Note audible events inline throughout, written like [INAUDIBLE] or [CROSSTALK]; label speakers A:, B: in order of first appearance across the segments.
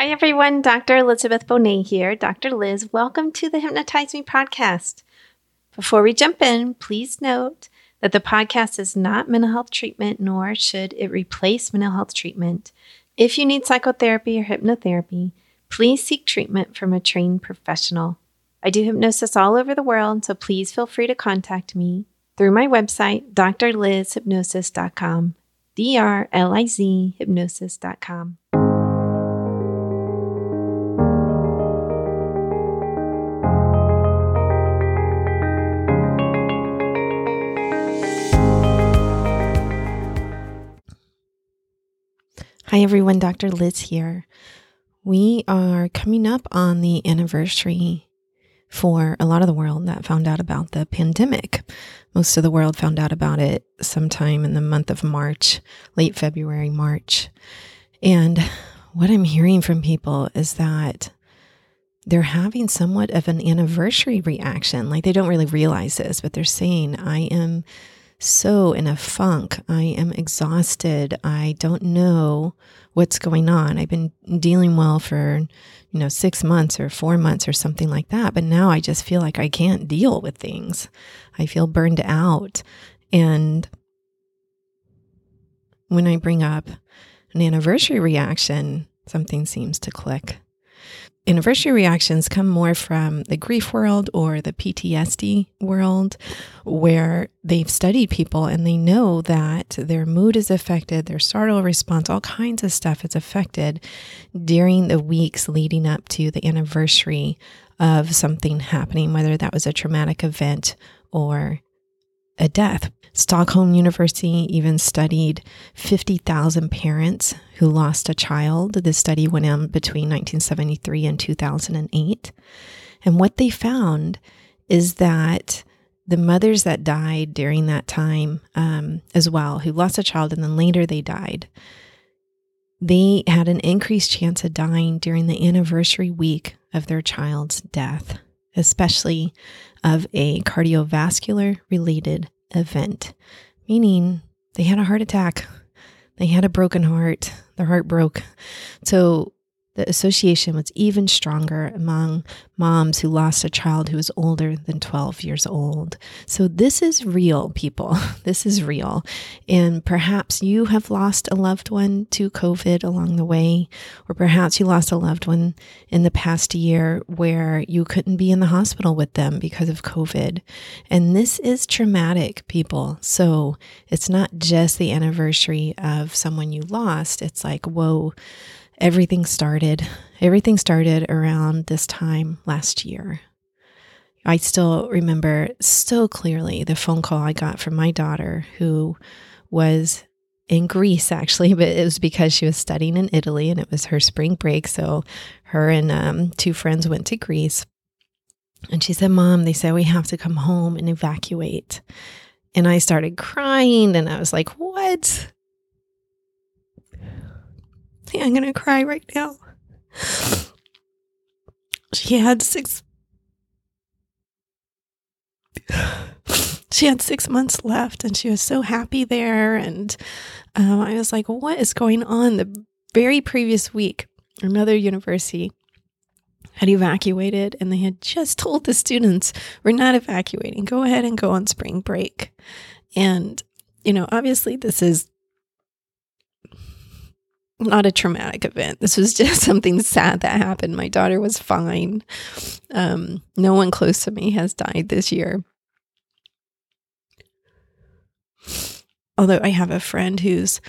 A: Hi, everyone. Dr. Elizabeth Bonet here. Dr. Liz, welcome to the Hypnotize Me podcast. Before we jump in, please note that the podcast is not mental health treatment, nor should it replace mental health treatment. If you need psychotherapy or hypnotherapy, please seek treatment from a trained professional. I do hypnosis all over the world, so please feel free to contact me through my website, drlizhypnosis.com, D R L I Z hypnosis.com. Hi, everyone. Dr. Liz here. We are coming up on the anniversary for a lot of the world that found out about the pandemic. Most of the world found out about it sometime in the month of March, late February, March. And what I'm hearing from people is that they're having somewhat of an anniversary reaction. Like they don't really realize this, but they're saying, I am so in a funk. I am exhausted. I don't know what's going on. I've been dealing well for, you know, six months or four months or something like that. But now I just feel like I can't deal with things. I feel burned out. And when I bring up an anniversary reaction, something seems to click anniversary reactions come more from the grief world or the PTSD world, where they've studied people and they know that their mood is affected, their startle response, all kinds of stuff is affected during the weeks leading up to the anniversary of something happening, whether that was a traumatic event or a death. Stockholm University even studied 50,000 parents who lost a child. This study went on between 1973 and 2008. And what they found is that the mothers that died during that time um, as well, who lost a child and then later they died, they had an increased chance of dying during the anniversary week of their child's death, especially of a cardiovascular related event, meaning they had a heart attack, they had a broken heart, their heart broke. So the association was even stronger among moms who lost a child who was older than 12 years old. So, this is real, people. [LAUGHS] This is real. And perhaps you have lost a loved one to COVID along the way, or perhaps you lost a loved one in the past year where you couldn't be in the hospital with them because of COVID. And this is traumatic, people. So, it's not just the anniversary of someone you lost, it's like, whoa everything started. Everything started around this time last year. I still remember so clearly the phone call I got from my daughter, who was in Greece actually, [LAUGHS] but it was because she was studying in Italy and it was her spring break. So her and um, two friends went to Greece. And she said, Mom, they said we have to come home and evacuate. And I started crying and I was like, What? I'm going to cry right now. She had six. [SIGHS] She had six months left and she was so happy there. And um, I was like, what is going on? The very previous week, another university had evacuated and they had just told the students, we're not evacuating. Go ahead and go on spring break. And, you know, obviously, this is not a traumatic event. This was [LAUGHS] just something sad that happened. My daughter was fine. Um, no one close to me has died this year. Although I have a friend whose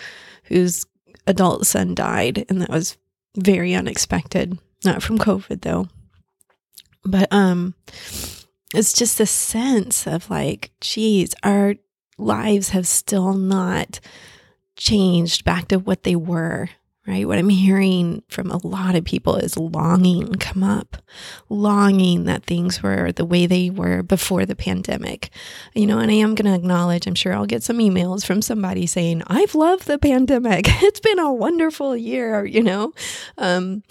A: whose adult son died, and that was very unexpected. Not from COVID though. But um it's just a sense of like, geez, our lives have still not changed back to what they were right? What I'm hearing from a lot of people is longing come up, longing that things were the way they were before the pandemic. You know, and I am going to acknowledge, I'm sure I'll get some emails from somebody saying, I've loved the pandemic. [LAUGHS] It's been a wonderful year, you know? Um,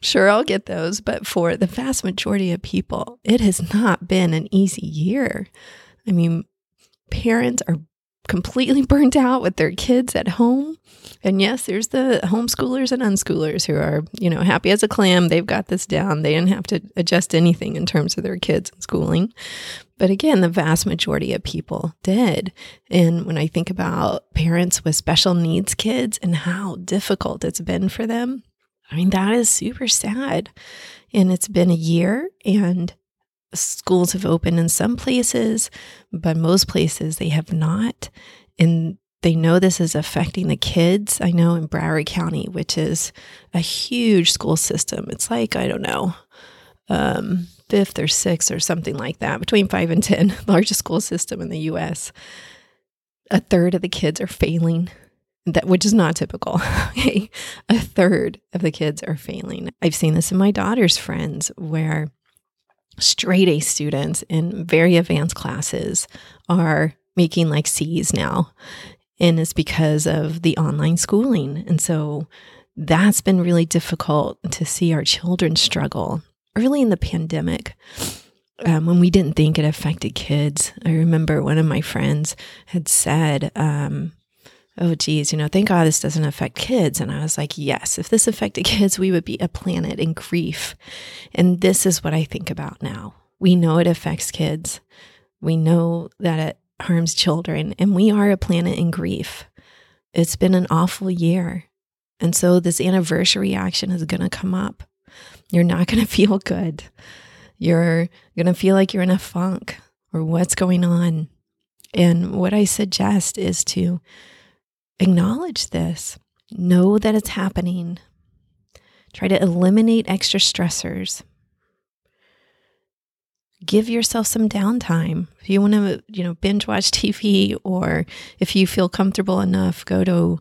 A: sure, I'll get those. But for the vast majority of people, it has not been an easy year. I mean, parents are completely [LAUGHS] burnt out with their kids at home. And yes, there's the homeschoolers and unschoolers who are, you know, happy as a clam. They've got this down. They didn't have to adjust anything in terms of their kids and schooling. But again, the vast majority of people did. And when I think about parents with special needs kids and how difficult it's been for them, I mean, that is super sad. And it's been a year and schools have opened in some places, but most places they have not. And they know this is affecting the kids. I know in Broward County, which is a huge school system, it's like, I don't know, um, fifth or sixth or something like that, between five and 10, [LAUGHS] largest school system in the US. A third of the kids are failing, that which is not typical. [LAUGHS] Okay. a third of the kids are failing. I've seen this in my daughter's friends where straight A students in very advanced classes are making like C's now. And it's because of the online schooling. And so that's been really difficult to see our children struggle early in the pandemic. Um, when we didn't think it affected kids, I remember one of my friends had said, um, oh geez you know thank god this doesn't affect kids. And i was like yes if this affected [LAUGHS] kids we would be a planet in grief. And this is what i think about now. We know it affects kids. We know that it harms children and we are a planet in grief. It's been an awful year. And so this anniversary action is going to come up. You're not going [LAUGHS] to feel good. You're going to feel like you're in a funk or what's going on. And what I suggest is to acknowledge this, know that it's happening, try to eliminate extra stressors. Give yourself some downtime. If you want to, you know, binge watch [LAUGHS] TV or if you feel comfortable enough, go to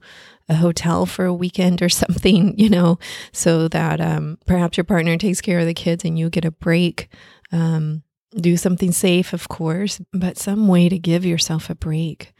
A: a hotel for a weekend or [LAUGHS] something, you know, so that um, perhaps your partner takes care of the kids and you get a break. Um, do something safe, of course, but some way to give yourself a break,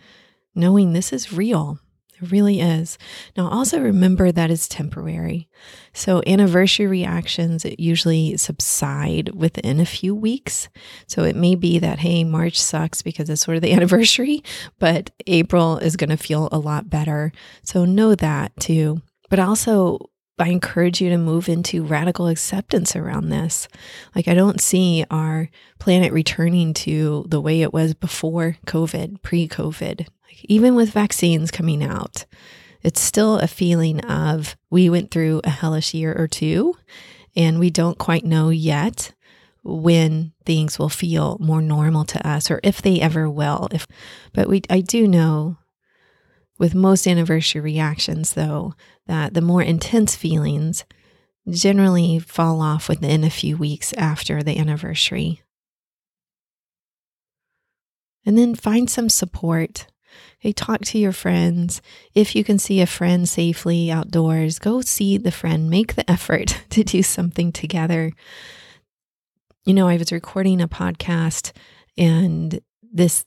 A: knowing this is real. It really is. Now, also remember that it's temporary. So, anniversary reactions it usually subside within a few weeks. So, it may be that, hey, March sucks because it's sort of the [LAUGHS] anniversary, but April is going to feel a lot better. So, know that too. But also, I encourage you to move into radical acceptance around this. Like, I don't see our planet returning to the way it was before COVID, pre COVID Like, even with vaccines coming out, it's still a feeling of we went through a hellish year or two and we don't quite know yet when things will feel more normal to us or if they ever will if but we I do know with most anniversary reactions though that the more intense feelings generally fall off within a few weeks after the anniversary and then find some support Hey, talk to your friends. If you can see a friend safely outdoors, go see the friend. Make the effort [LAUGHS] to do something together. You know, I was recording a podcast and this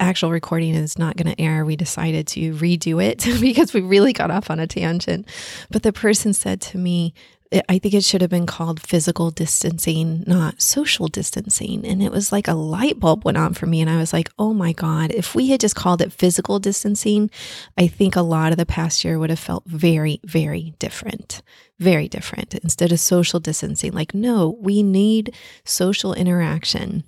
A: actual recording is not going to air. We decided to redo it [LAUGHS] because we really got off on a tangent. But the person said to me, I think it should have been called physical distancing, not social distancing. And it was like a light bulb went on for me. And I was like, oh my God, if we had just called it physical distancing, I think a lot of the past year would have felt very, very different. Very different instead of social distancing. Like, no, we need social interaction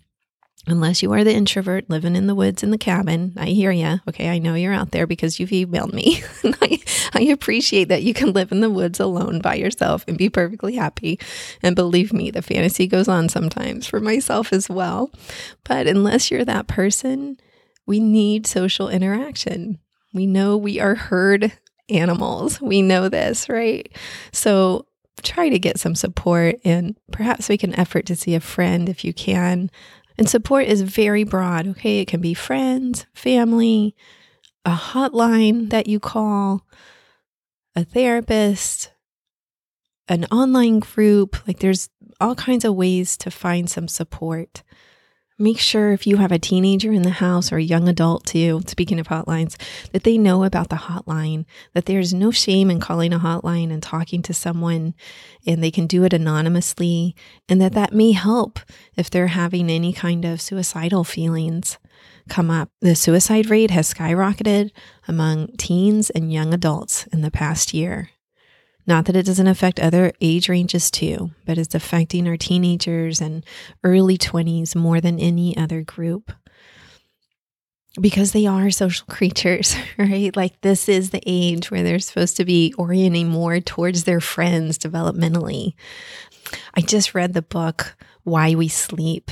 A: unless you are the introvert living in the woods in the cabin. I hear you. Okay, I know you're out there because you've emailed me. [LAUGHS] I, I, appreciate that you can live in the woods alone by yourself and be perfectly happy. And believe me, the fantasy goes on sometimes for myself as well. But unless you're that person, we need social interaction. We know we are herd animals. We know this, right? So try to get some support and perhaps make an effort to see a friend if you can and support is very broad, okay? It can be friends, family, a hotline that you call, a therapist, an online group. Like there's all kinds of ways to find some support. Make sure if you have a teenager in the house or a young adult too, speaking of hotlines, that they know about the hotline, that there's no shame in calling a hotline and talking to someone and they can do it anonymously and that that may help if they're having any kind of suicidal feelings come up. The suicide rate has skyrocketed among teens and young adults in the past year. Not that it doesn't affect other age ranges too, but it's affecting our teenagers and early 20s more than any other group. Because they are social [LAUGHS] creatures, right? Like, this is the age where they're supposed to be orienting more towards their friends developmentally. I just read the book, Why We Sleep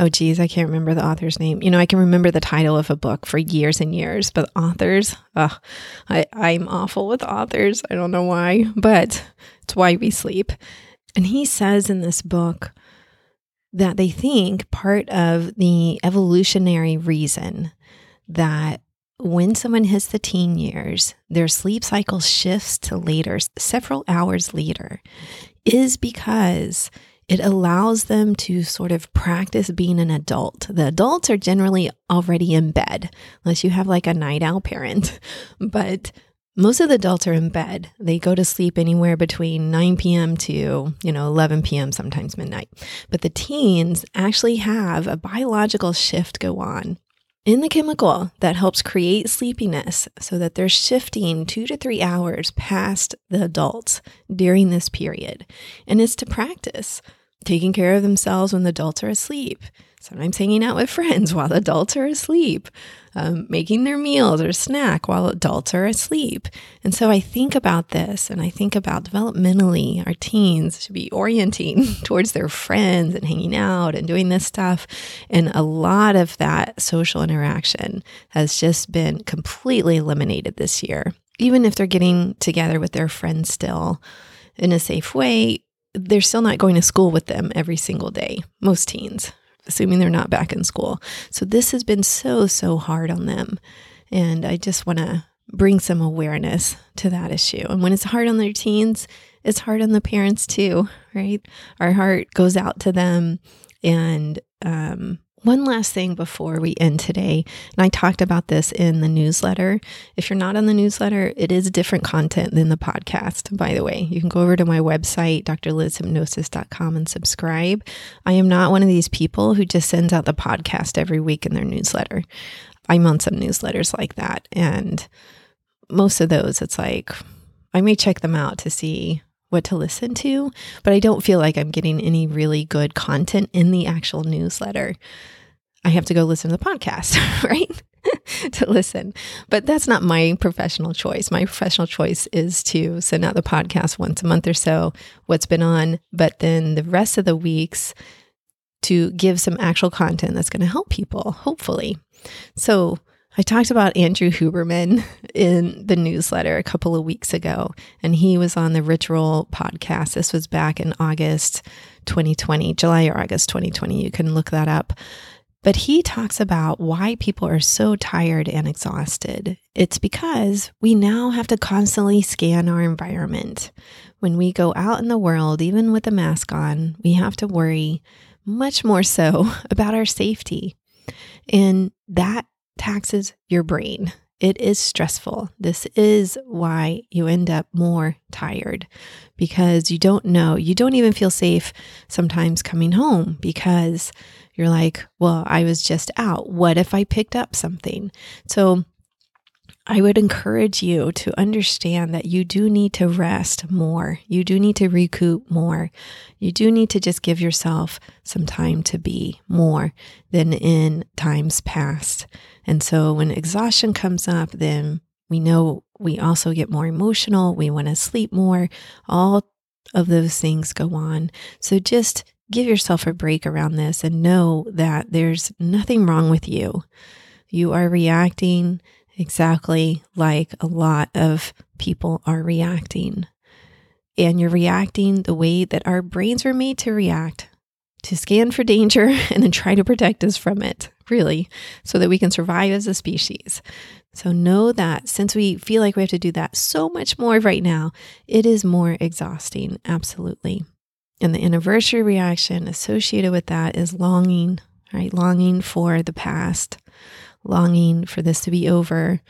A: oh geez, I can't remember the author's name. You know, I can remember the title of a book for years and years, but authors, oh, I, I'm awful with authors. I don't know why, but it's why we sleep. And he says in this book that they think part of the evolutionary reason that when someone hits the teen years, their sleep cycle shifts to later, several hours later, is because it allows them to sort of practice being an adult. The adults are generally already in bed, unless you have like a night owl parent. [LAUGHS] But most of the adults are in bed. They go to sleep anywhere between 9 p.m. to, you know, 11 p.m., sometimes midnight. But the teens actually have a biological shift go on in the chemical that helps create sleepiness so that they're shifting two to three hours past the adults during this period. And it's to practice taking care of themselves when the adults are asleep, sometimes hanging out with friends [LAUGHS] while adults are asleep, um, making their meals or snack while adults are asleep. And so I think about this and I think about developmentally, our teens should be orienting [LAUGHS] towards their friends and hanging out and doing this stuff. And a lot of that social interaction has just been completely eliminated this year. Even if they're getting together with their friends still in a safe way, they're still not going to school with them every single day, most teens, assuming they're not back in school. So this has been so, so hard on them. And I just want to bring some awareness to that issue. And when it's hard on their teens, it's hard on the parents too, right? Our heart goes out to them. And um, one last thing before we end today, and I talked about this in the newsletter. If you're not on the newsletter, it is different content than the podcast, by the way. You can go over to my website, drlizhypnosis.com, and subscribe. I am not one of these people who just sends out the podcast every week in their newsletter. I'm on some newsletters like that. And most of those, it's like, I may check them out to see what to listen to, but I don't feel like I'm getting any really good content in the actual newsletter. I have to go listen to the podcast, [LAUGHS] right? [LAUGHS] to listen. But that's not my professional choice. My professional choice is to send out the podcast once a month or so, what's been on, but then the rest of the weeks to give some actual content that's going to help people, hopefully. So, I talked about Andrew Huberman [LAUGHS] in the newsletter a couple of weeks ago, and he was on the Rich Roll podcast. This was back in August 2020, July or August 2020. You can look that up. But he talks about why people are so tired and exhausted. It's because we now have to constantly scan our environment. When we go out in the world, even with a mask on, we have to worry much more so [LAUGHS] about our safety. And that taxes your brain. It is stressful. This is why you end up more tired because you don't know, you don't even feel safe sometimes coming home because you're like, well, I was just out. What if I picked up something? So I would encourage you to understand that you do need to rest more. You do need to recoup more. You do need to just give yourself some time to be more than in times past. And so when exhaustion comes up, then we know we also get more emotional. We want to sleep more. All of those things go on. So just give yourself a break around this and know that there's nothing wrong with you. You are reacting exactly like a lot of people are reacting. And you're reacting the way that our brains were made to react to scan for danger [LAUGHS] and then try to protect us from it, really, so that we can survive as a species. So know that since we feel like we have to do that so much more right now, it is more exhausting, absolutely. And the anniversary reaction associated with that is longing, right? Longing for the past, longing for this to be over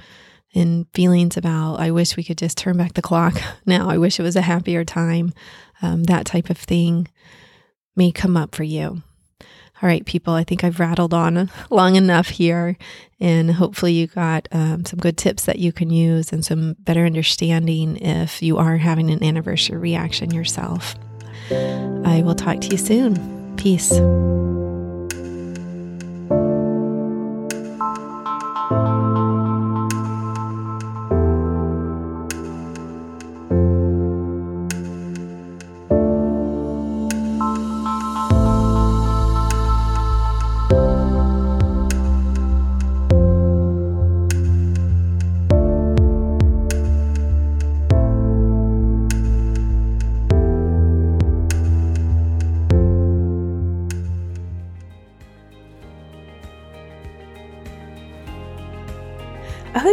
A: and feelings about, I wish we could just turn back the clock [LAUGHS] now. I wish it was a happier time. Um, that type of thing may come up for you. All right, people, I think I've rattled on [LAUGHS] long enough here, and hopefully, you got um, some good tips that you can use and some better understanding if you are having an anniversary reaction yourself. I will talk to you soon. Peace.